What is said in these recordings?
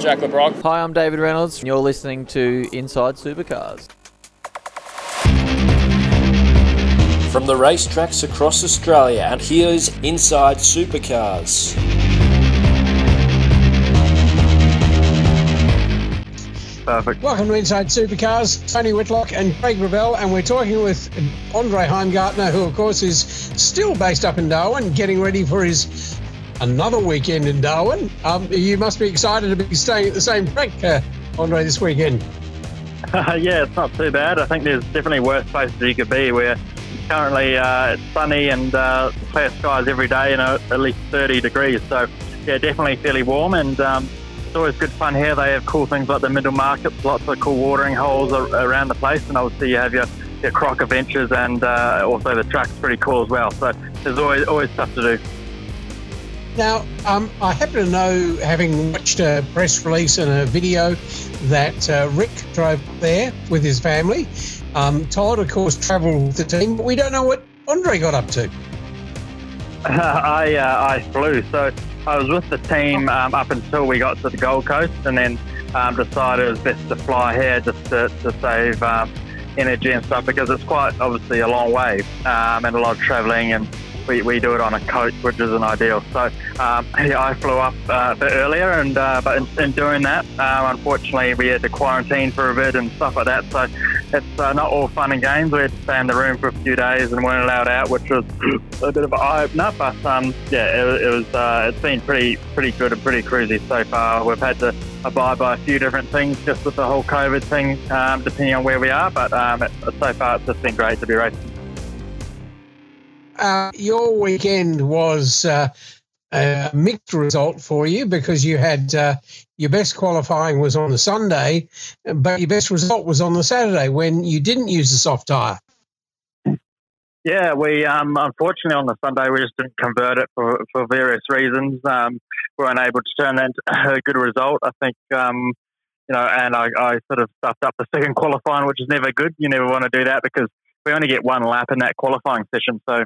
Jack Le Brocq. Hi, I'm David Reynolds, and you're listening to Inside Supercars. From the racetracks across Australia, and here's Inside Supercars. Perfect. Welcome to Inside Supercars. Tony Whitlock and Craig Ravel, and we're talking with Andre Heimgartner, who, of course, is still based up in Darwin, getting ready for his another weekend in Darwin. Um, you must be excited to be staying at the same track, uh, Andre, this weekend. Uh, yeah, it's not too bad. I think there's definitely worse places you could be. We're currently uh, it's sunny and uh, clear skies every day, and at least 30 degrees. So yeah, definitely fairly warm and. Um, it's always good fun here. They have cool things like the Mindil markets, lots of cool watering holes around the place, and obviously you have your, your croc adventures, and uh, also the track's pretty cool as well. So there's always always stuff to do. Now, um, I happen to know, having watched a press release and a video, that uh, Rick drove there with his family. Um, Todd, of course, travelled with the team, but we don't know what Andre got up to. I uh, I flew, so I was with the team um, up until we got to the Gold Coast, and then um, decided it was best to fly here just to, to save um, energy and stuff because it's quite obviously a long way um, and a lot of travelling and we, we do it on a coach, which isn't ideal. So um, yeah, I flew up uh, a bit earlier, and uh, but in, in, doing that, uh, unfortunately, we had to quarantine for a bit and stuff like that. So it's uh, not all fun and games. We had to stay in the room for a few days and weren't allowed out, which was a bit of an eye opener. But um, yeah, it, it was uh, it's been pretty pretty good and pretty cruisy so far. We've had to abide by a few different things just with the whole COVID thing, um, depending on where we are. But um, so far, it's just been great to be racing uh, your weekend was uh, a mixed result for you because you had uh, your best qualifying was on the Sunday, but your best result was on the Saturday when you didn't use the soft tyre. Yeah, we um, unfortunately on the Sunday we just didn't convert it for, for various reasons. Um, we weren't able to turn that into a good result. I think um, you know, and I, I, sort of stuffed up the second qualifying, which is never good. You never want to do that because we only get one lap in that qualifying session. So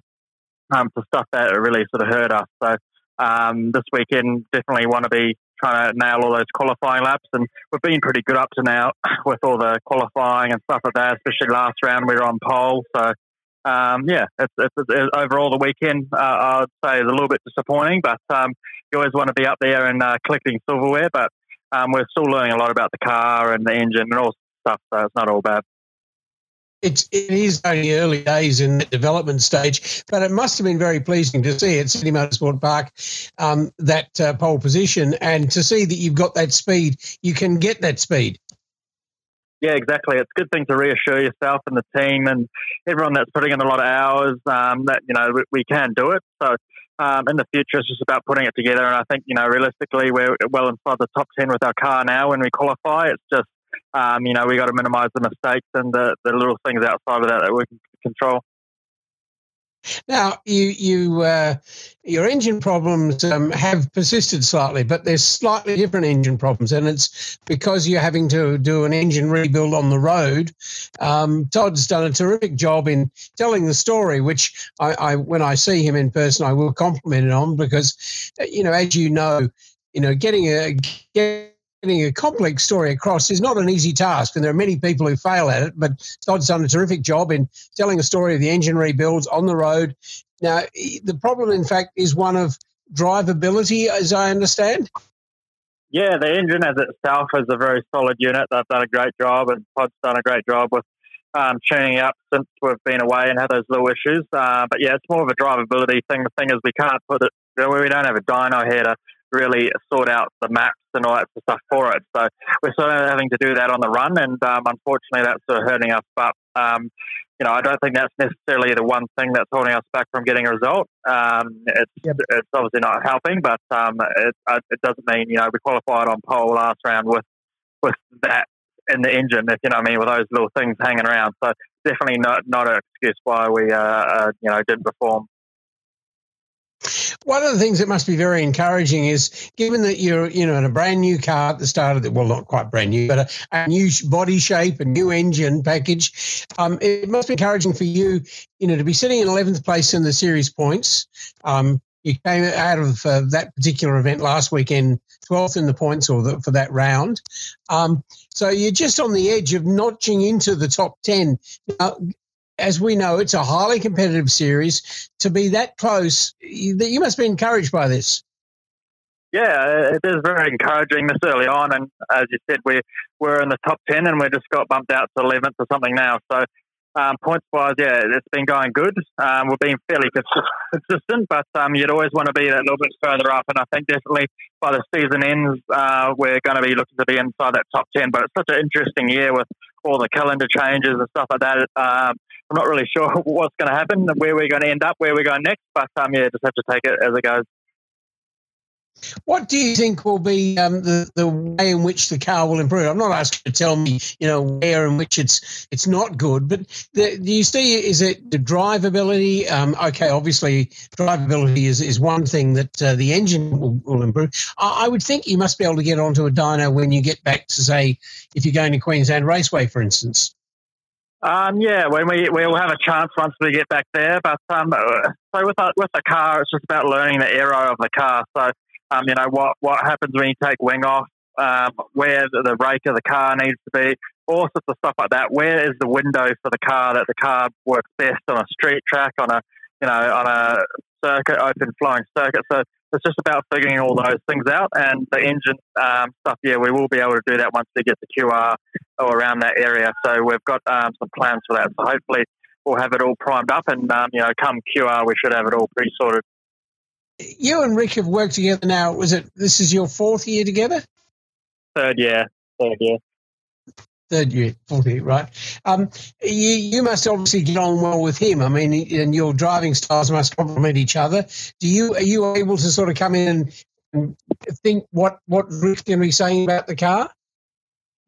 um, for stuff that really sort of hurt us. So um, this weekend, definitely want to be trying to nail all those qualifying laps, and we've been pretty good up to now with all the qualifying and stuff like that. Especially last round, we were on pole. So um, yeah, it's, it's, it's, overall the weekend uh, I'd say is a little bit disappointing, but um, you always want to be up there and uh, collecting silverware. But um, we're still learning a lot about the car and the engine and all stuff, so it's not all bad it's it is only early days in the development stage, but it must have been very pleasing to see at Sydney Motorsport Park um, that uh, pole position and to see that you've got that speed. You can get that speed. Yeah, exactly. It's a good thing to reassure yourself and the team and everyone that's putting in a lot of hours um, that you know we, we can do it. So um, in the future, it's just about putting it together. And I think you know realistically, we're well inside the top ten with our car now when we qualify. It's just um, you know, we got to minimise the mistakes and the, the little things outside of that that we can control. Now, you you uh, your engine problems um, have persisted slightly, but there's slightly different engine problems, and it's because you're having to do an engine rebuild on the road. Um, Todd's done a terrific job in telling the story, which I, I, when I see him in person, I will compliment it on because, you know, as you know, you know, getting a getting a complex story across is not an easy task, and there are many people who fail at it. But Todd's done a terrific job in telling a story of the engine rebuilds on the road. Now, the problem, in fact, is one of drivability, as I understand. Yeah, the engine as itself is a very solid unit. They've done a great job, and Todd's done a great job with um, tuning up since we've been away and had those little issues. Uh, but yeah, it's more of a drivability thing. The thing is, we can't put it. We don't have a dyno here to really sort out the maps and all that stuff for it. So we're sort of having to do that on the run, and um, unfortunately, that's sort of hurting us. But um, you know, I don't think that's necessarily the one thing that's holding us back from getting a result. Um, it's, it's obviously not helping, but um, it, uh, it doesn't mean you know we qualified on pole last round with with that in the engine, if you know what I mean, with those little things hanging around. So definitely not not an excuse why we uh, uh, you know didn't perform one of the things that must be very encouraging is given that you're, you know, in a brand new car at the start of the, well, not quite brand new, but a, a new body shape, a new engine package, um, it must be encouraging for you, you know, to be sitting in 11th place in the series points, um, you came out of uh, that particular event last weekend, 12th in the points or the, for that round. Um, so you're just on the edge of notching into the top 10. Now, as we know, it's a highly competitive series. To be that close, you, you must be encouraged by this. Yeah, it is very encouraging this early on, and as you said, we we're in the top ten, and we just got bumped out to eleventh or something now. So um, points wise, yeah, it's been going good. Um, we've been fairly consistent, but um, you'd always want to be a little bit further up. And I think definitely by the season ends, uh, we're going to be looking to be inside that top 10. But it's such an interesting year with all the calendar changes and stuff like that. Um, I'm not really sure what's going to happen, where we're going to end up, where we're going next. But um, yeah, just have to take it as it goes. What do you think will be um, the the way in which the car will improve? I'm not asking to tell me, you know, where in which it's it's not good, but the, do you see is it the drivability? Um, okay, obviously drivability is, is one thing that uh, the engine will, will improve. I, I, would think you must be able to get onto a dyno when you get back to say if you're going to Queensland Raceway, for instance. Um, yeah, when we we'll have a chance once we get back there. But um, so with the, with the car, it's just about learning the aero of the car. So um, you know what what happens when you take wing off, um, where the, the rake of the car needs to be, all sorts of stuff like that. Where is the window for the car that the car works best on a street track, on a you know on a circuit, open flowing circuit. So it's just about figuring all those things out. And the engine um, stuff, yeah, we will be able to do that once we get the QR or around that area. So we've got um, some plans for that. So hopefully we'll have it all primed up, and um, you know, come QR, we should have it all pre-sorted. you and Rick have worked together now. Was it this is your fourth year together? Third year. Third year. Third year, fourth year, right? Um, you you must obviously get on well with him. I mean, and your driving styles must complement each other. Do you are you able to sort of come in and think what what Rick's going to be saying about the car?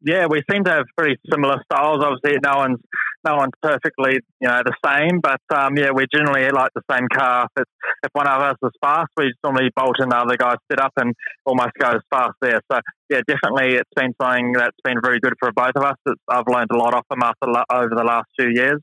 Yeah, we seem to have pretty similar styles. Obviously, no one's no one's perfectly you know the same, but um, yeah, we generally like the same car. If, if one of us is fast, we normally bolt in the other guy's sit up and almost go as fast there. So yeah, definitely, it's been something that's been very good for both of us. It's, I've learned a lot off him after over the last few years.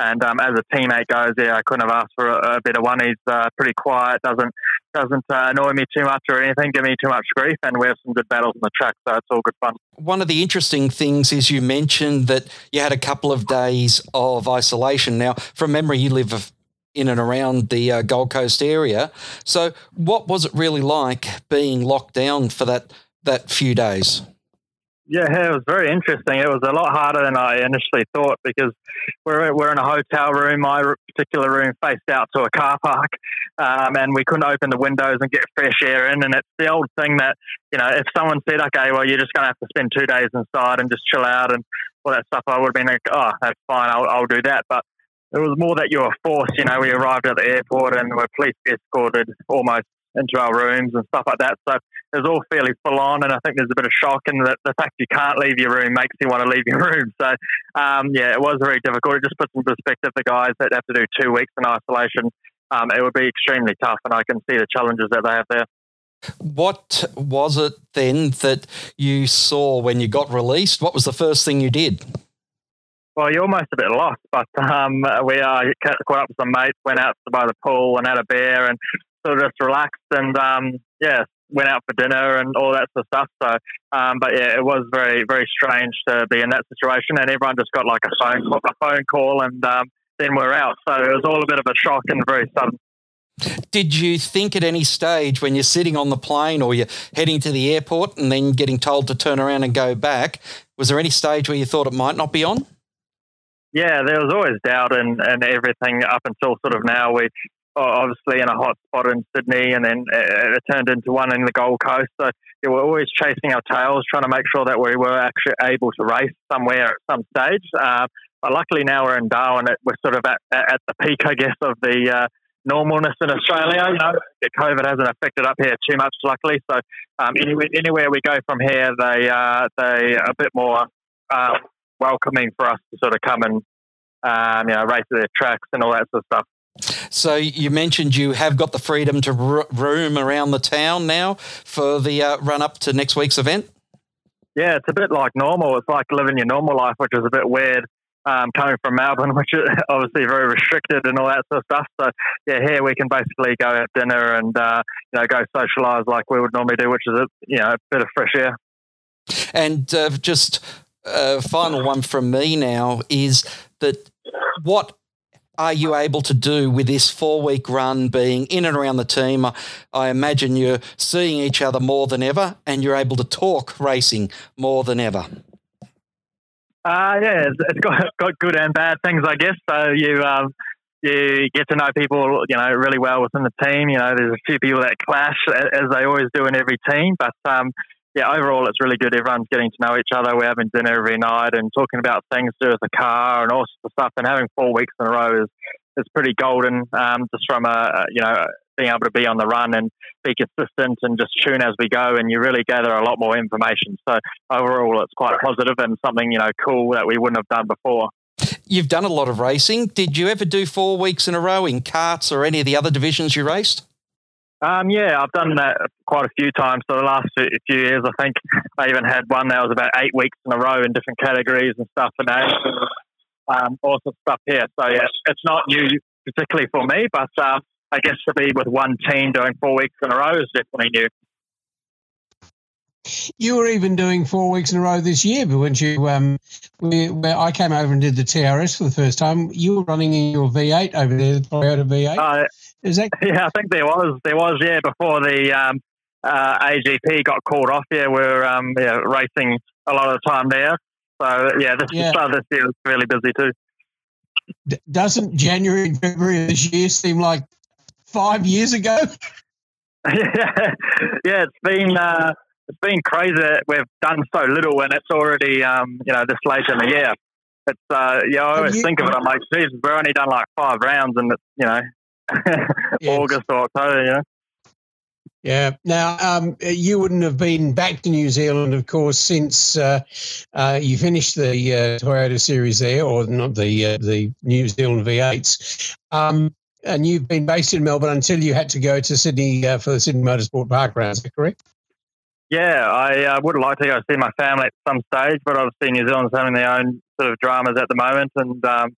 And um, as a teammate goes, yeah, I couldn't have asked for a, a better one. He's uh, pretty quiet, doesn't doesn't uh, annoy me too much or anything, give me too much grief, and we have some good battles on the track, so it's all good fun. One of the interesting things is you mentioned that you had a couple of days of isolation. Now, from memory, you live in and around the uh, Gold Coast area. So, what was it really like being locked down for that that few days? Yeah, it was very interesting. It was a lot harder than I initially thought because we're we're in a hotel room. My particular room faced out to a car park, um, and we couldn't open the windows and get fresh air in. And it's the old thing that you know, if someone said, "Okay, well, you're just going to have to spend two days inside and just chill out and all that stuff," I would have been like, "Oh, that's fine. I'll, I'll do that." But it was more that you were forced. You know, we arrived at the airport and were police escorted almost into our rooms and stuff like that. So it was all fairly full on, and I think there's a bit of shock in that the fact you can't leave your room makes you want to leave your room. So um, yeah, it was very difficult. It just puts in perspective the guys that have to do two weeks in isolation. Um, it would be extremely tough, and I can see the challenges that they have there. What was it then that you saw when you got released? What was the first thing you did? Well, you're almost a bit lost, but um, we uh, caught up with some mates, went out by the pool and had a beer, and sort of just relaxed and um, yeah, went out for dinner and all that sort of stuff. So, um, but yeah, it was very very strange to be in that situation, and everyone just got like a phone call, a phone call, and um, then we're out. So it was all a bit of a shock and very sudden. Did you think at any stage when you're sitting on the plane or you're heading to the airport and then getting told to turn around and go back, was there any stage where you thought it might not be on? Yeah, there was always doubt and, and everything up until sort of now. We obviously in a hot spot in Sydney, and then it turned into one in the Gold Coast. So yeah, we're always chasing our tails, trying to make sure that we were actually able to race somewhere at some stage. Uh, but luckily now we're in Darwin. We're sort of at, at the peak, I guess, of the uh, normalness in Australia. You know, COVID hasn't affected up here too much, luckily. So um, anywhere, anywhere we go from here, they uh, they a bit more uh, welcoming for us to sort of come and um, you know race their tracks and all that sort of stuff. So you mentioned you have got the freedom to r- roam around the town now for the uh, run up to next week's event. Yeah, it's a bit like normal. It's like living your normal life, which is a bit weird. um, coming from Melbourne, which is obviously very restricted and all that sort of stuff. So yeah, here we can basically go have dinner and uh, you know go socialise like we would normally do, which is a you know a bit of fresh air. And uh, just a final one from me now is that what are you able to do with this four week run being in and around the team? I imagine you're seeing each other more than ever and you're able to talk racing more than ever. Uh, yeah, it's, got, got good and bad things, I guess. So you um, you get to know people, you know, really well within the team. You know, there's a few people that clash as they always do in every team, but um, yeah, overall it's really good. Everyone's getting to know each other. We're having dinner every night and talking about things to do with the car and all sorts of stuff. And having four weeks in a row is is pretty golden. Um, just from a you know being able to be on the run and be consistent and just tune as we go, and you really gather a lot more information. So overall, it's quite positive and something you know cool that we wouldn't have done before. You've done a lot of racing. Did you ever do four weeks in a row in karts or any of the other divisions you raced? Um, yeah, I've done that quite a few times for the last few years. I think I even had one that was about eight weeks in a row in different categories and stuff, and um, all stuff here. So yeah, it's not new particularly for me, but uh, I guess to be with one team doing four weeks in a row is definitely new. You were even doing four weeks in a row this year, but when you um, where I came over and did the TRS for the first time, you were running in your V8 over there, the Toyota V8. Uh, Is that? Yeah, I think there was there was yeah before the um, uh, AGP got called off. Yeah, we are um, yeah, racing a lot of the time there. So yeah, this yeah. start this year was really busy too. D- doesn't January and February of this year seem like five years ago? yeah, yeah, it's been. Uh, it's been crazy that we've done so little and it's already um, you know this late in the year. It's uh, yeah, I always you, think of it. I'm like, Jesus, we've only done like five rounds, and it's you know yes. August or October, you know. Yeah. Now, um, you wouldn't have been back to New Zealand, of course, since uh, uh, you finished the uh, Toyota Series there, or not the uh, the New Zealand V8s. Um, and you've been based in Melbourne until you had to go to Sydney uh, for the Sydney Motorsport Park round. Is that correct? Yeah, I uh, would like to go see my family at some stage, but obviously New Zealand's having their own sort of dramas at the moment, and um,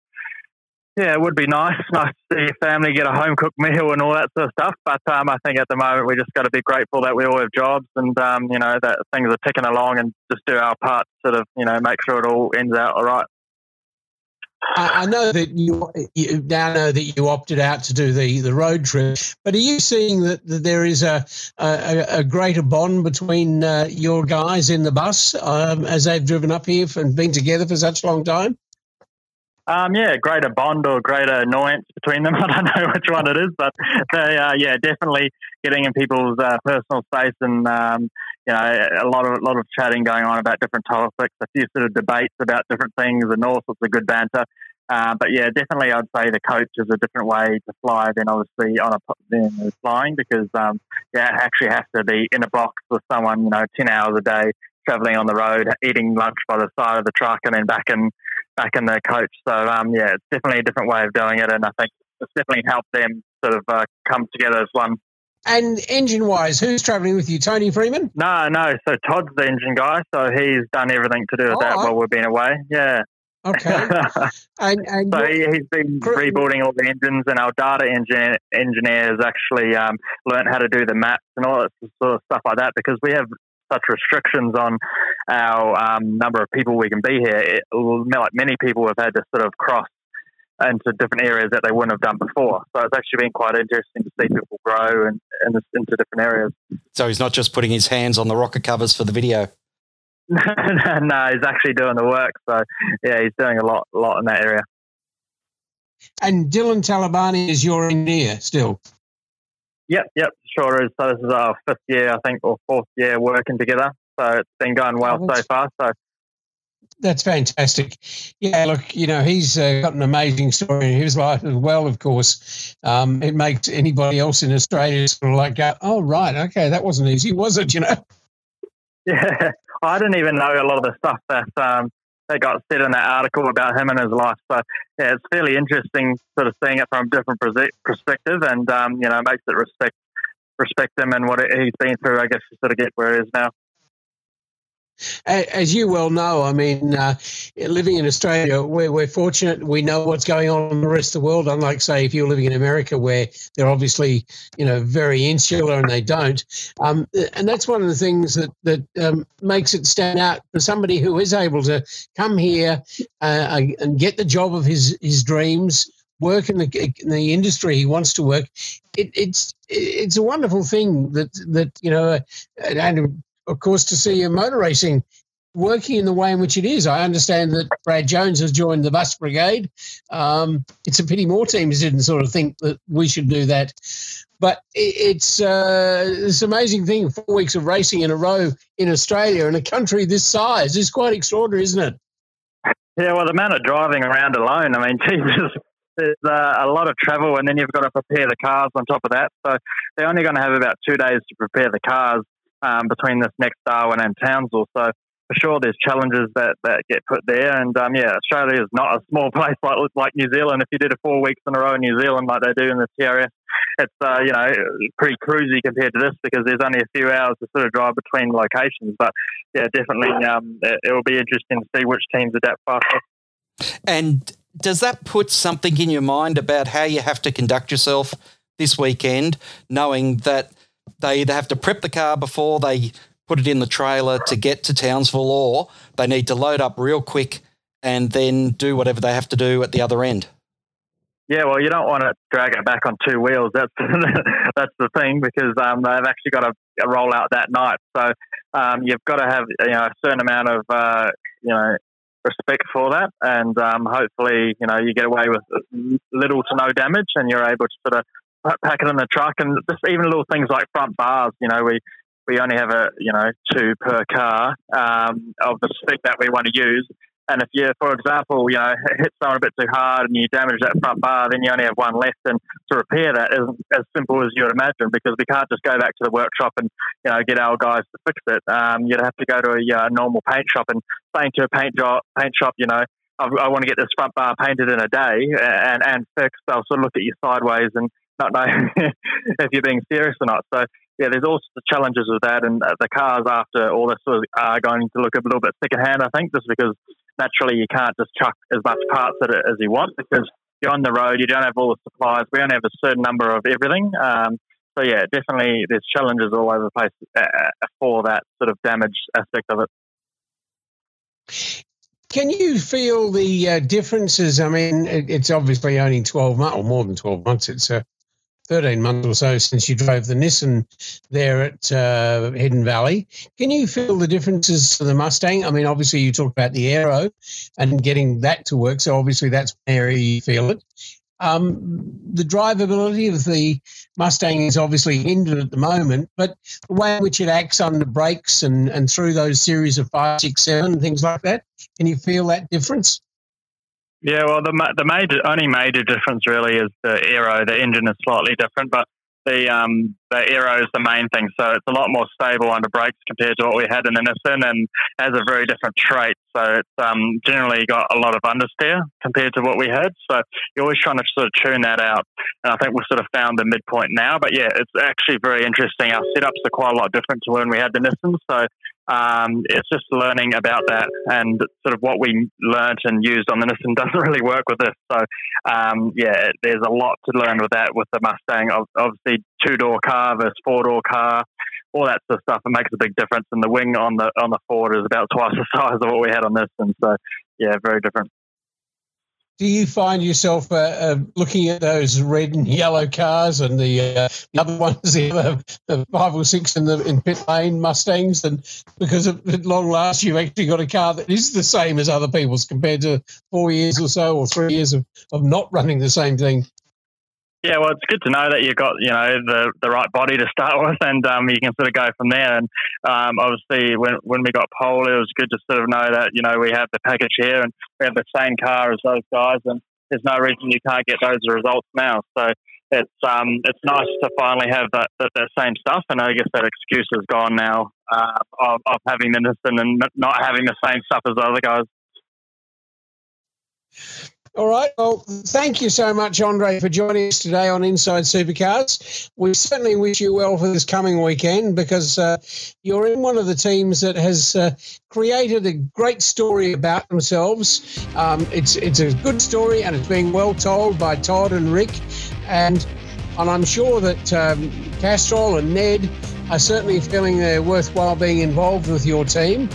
yeah, it would be nice, nice to see your family get a home cooked meal and all that sort of stuff. But um, I think at the moment we just got to be grateful that we all have jobs and um, you know that things are ticking along and just do our part, to sort of you know make sure it all ends out all right. I know that you, you, now know that you opted out to do the, the road trip, but are you seeing that, that there is a, a, a greater bond between uh, your guys in the bus um, as they've driven up here and been together for such a long time? Um, yeah, greater bond or greater annoyance between them. I don't know which one it is, but they, uh, yeah, definitely getting in people's uh, personal space and um, you know a lot of a lot of chatting going on about different topics, a few sort of debates about different things, and all sorts of good banter. Uh, but yeah, definitely, I'd say the coach is a different way to fly than obviously on a than flying because um, yeah, actually has to be in a box with someone, you know, ten hours a day traveling on the road, eating lunch by the side of the truck, and then back in back in the coach. So um, yeah, it's definitely a different way of doing it, and I think it's definitely helped them sort of uh, come together as one. And engine wise, who's travelling with you? Tony Freeman? No, no. So Todd's the engine guy, so he's done everything to do with oh, that while we've been away. Yeah. Okay. and, and so he, has been rebuilding all the engines, and our data engineer, engineer has actually um, learned how to do the maps and all that sort of stuff like that because we have such restrictions on our um, number of people we can be here. It, like many people have had to sort of cross into different areas that they wouldn't have done before. So it's actually been quite interesting to see people grow and, and into different areas. So he's not just putting his hands on the rocker covers for the video. no, he's actually doing the work. So yeah, he's doing a lot, a lot in that area. And Dylan Talabani is your engineer still. Yep, yep, sure is. So this is our fifth year, I think, or fourth year working together. So it's been going well oh, so far. So that's fantastic. Yeah, look, you know, he's uh, got an amazing story in his life as well, of course. Um, it makes anybody else in Australia sort of like go, oh, right, okay, that wasn't easy, was it, you know? Yeah, I didn't even know a lot of the stuff that um, that got said in that article about him and his life. So, yeah, it's fairly interesting sort of seeing it from a different perspective and, um, you know, makes it respect respect him and what he's been through, I guess, to sort of get where he is now. As you well know, I mean, uh, living in Australia, we're, we're fortunate. We know what's going on in the rest of the world. Unlike, say, if you're living in America, where they're obviously, you know, very insular and they don't. Um, and that's one of the things that that um, makes it stand out for somebody who is able to come here uh, and get the job of his his dreams work in the in the industry he wants to work. It, it's it's a wonderful thing that that you know, and of course, to see motor racing working in the way in which it is. I understand that Brad Jones has joined the bus brigade. Um, it's a pity more teams didn't sort of think that we should do that. But it's uh, this amazing thing. Four weeks of racing in a row in Australia in a country this size is quite extraordinary, isn't it? Yeah, well, the amount of driving around alone. I mean, Jesus, there's uh, a lot of travel, and then you've got to prepare the cars on top of that. So they're only going to have about two days to prepare the cars um, between this next Darwin and Townsville. So for sure, there's challenges that, that get put there. And um, yeah, Australia is not a small place like like New Zealand. If you did a four weeks in a row in New Zealand like they do in the TRS, it's uh, you know pretty cruisy compared to this because there's only a few hours to sort of drive between locations. But yeah, definitely, um, it, it will be interesting to see which teams adapt faster. And does that put something in your mind about how you have to conduct yourself this weekend, knowing that they either have to prep the car before they put it in the trailer to get to Townsville, or they need to load up real quick and then do whatever they have to do at the other end. Yeah, well, you don't want to drag it back on two wheels. That's that's the thing because um, they've actually got to roll out that night. So um, you've got to have you know a certain amount of uh, you know respect for that, and um, hopefully you know you get away with little to no damage, and you're able to sort of pack it in the truck, and just even little things like front bars. You know, we we only have a you know two per car um, of the spec that we want to use. And if you, for example, you know, hit someone a bit too hard and you damage that front bar, then you only have one left. And to repair that isn't as simple as you would imagine because we can't just go back to the workshop and you know get our guys to fix it. Um, you'd have to go to a, a normal paint shop and saying to a paint job, paint shop, you know, I, I want to get this front bar painted in a day and and fixed. They'll sort of look at you sideways and not know if you're being serious or not. So yeah, there's also the challenges with that, and uh, the cars after all this of are going to look a little bit secondhand. I think just because naturally you can't just chuck as much parts at it as you want because you're on the road, you don't have all the supplies. We only have a certain number of everything. Um, so yeah, definitely there's challenges all over the place uh, for that sort of damage aspect of it. Can you feel the uh, differences? I mean, it's obviously only 12 months, or more than 12 months. It's a 13 months or so since you drove the Nissan there at uh, Hidden Valley. Can you feel the differences to the Mustang? I mean, obviously, you talked about the aero and getting that to work. So, obviously, that's an area you feel it. Um, the drivability of the Mustang is obviously hindered at the moment, but the way in which it acts under brakes and, and through those series of five, six, seven, things like that, can you feel that difference? Yeah, well, the the major only major difference really is the aero. The engine is slightly different, but the um, the aero is the main thing. So it's a lot more stable under brakes compared to what we had in the Nissan, and has a very different trait. So it's um, generally got a lot of understeer compared to what we had. So you're always trying to sort of tune that out. And I think we've sort of found the midpoint now. But yeah, it's actually very interesting. Our setups are quite a lot different to when we had the Nissan. So um, it's just learning about that and sort of what we learnt and used on the Nissan doesn't really work with this. So, um, yeah, there's a lot to learn with that with the Mustang. Obviously, two door car versus four door car, all that sort of stuff. It makes a big difference. And the wing on the on the Ford is about twice the size of what we had on this, and so yeah, very different do you find yourself uh, uh, looking at those red and yellow cars and the, uh, the other ones, the, other, the five or six in the in pit lane Mustangs, and because at long last you've actually got a car that is the same as other people's compared to four years or so or three years of, of not running the same thing? Yeah, well, it's good to know that you've got you know the the right body to start with, and um, you can sort of go from there. And um, obviously, when when we got pole, it was good to sort of know that you know we have the package here and we have the same car as those guys, and there's no reason you can't get those results now. So it's um it's nice to finally have that that, same stuff, and I guess that excuse is gone now uh, of, of having the Nissan and not having the same stuff as other guys. All right. Well, thank you so much, Andre, for joining us today on Inside Supercars. We certainly wish you well for this coming weekend because uh, you're in one of the teams that has uh, created a great story about themselves. Um, it's it's a good story and it's being well told by Todd and Rick, and and I'm sure that um, Castrol and Ned are certainly feeling they're worthwhile being involved with your team.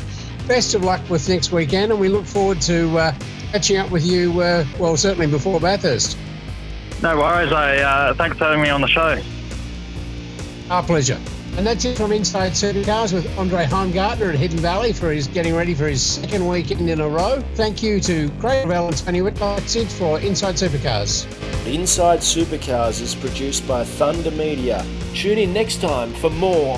Best of luck with next weekend, and we look forward to. Uh, catching up with you, uh, well, certainly before Bathurst. No worries. I, uh, thanks for having me on the show. Our pleasure. And that's it from Inside Supercars with Andre Heimgartner at Hidden Valley for his getting ready for his second weekend in a row. Thank you to Craig Bell and Tony Whitlock. That's it for Inside Supercars. Inside Supercars is produced by Thunder Media. Tune in next time for more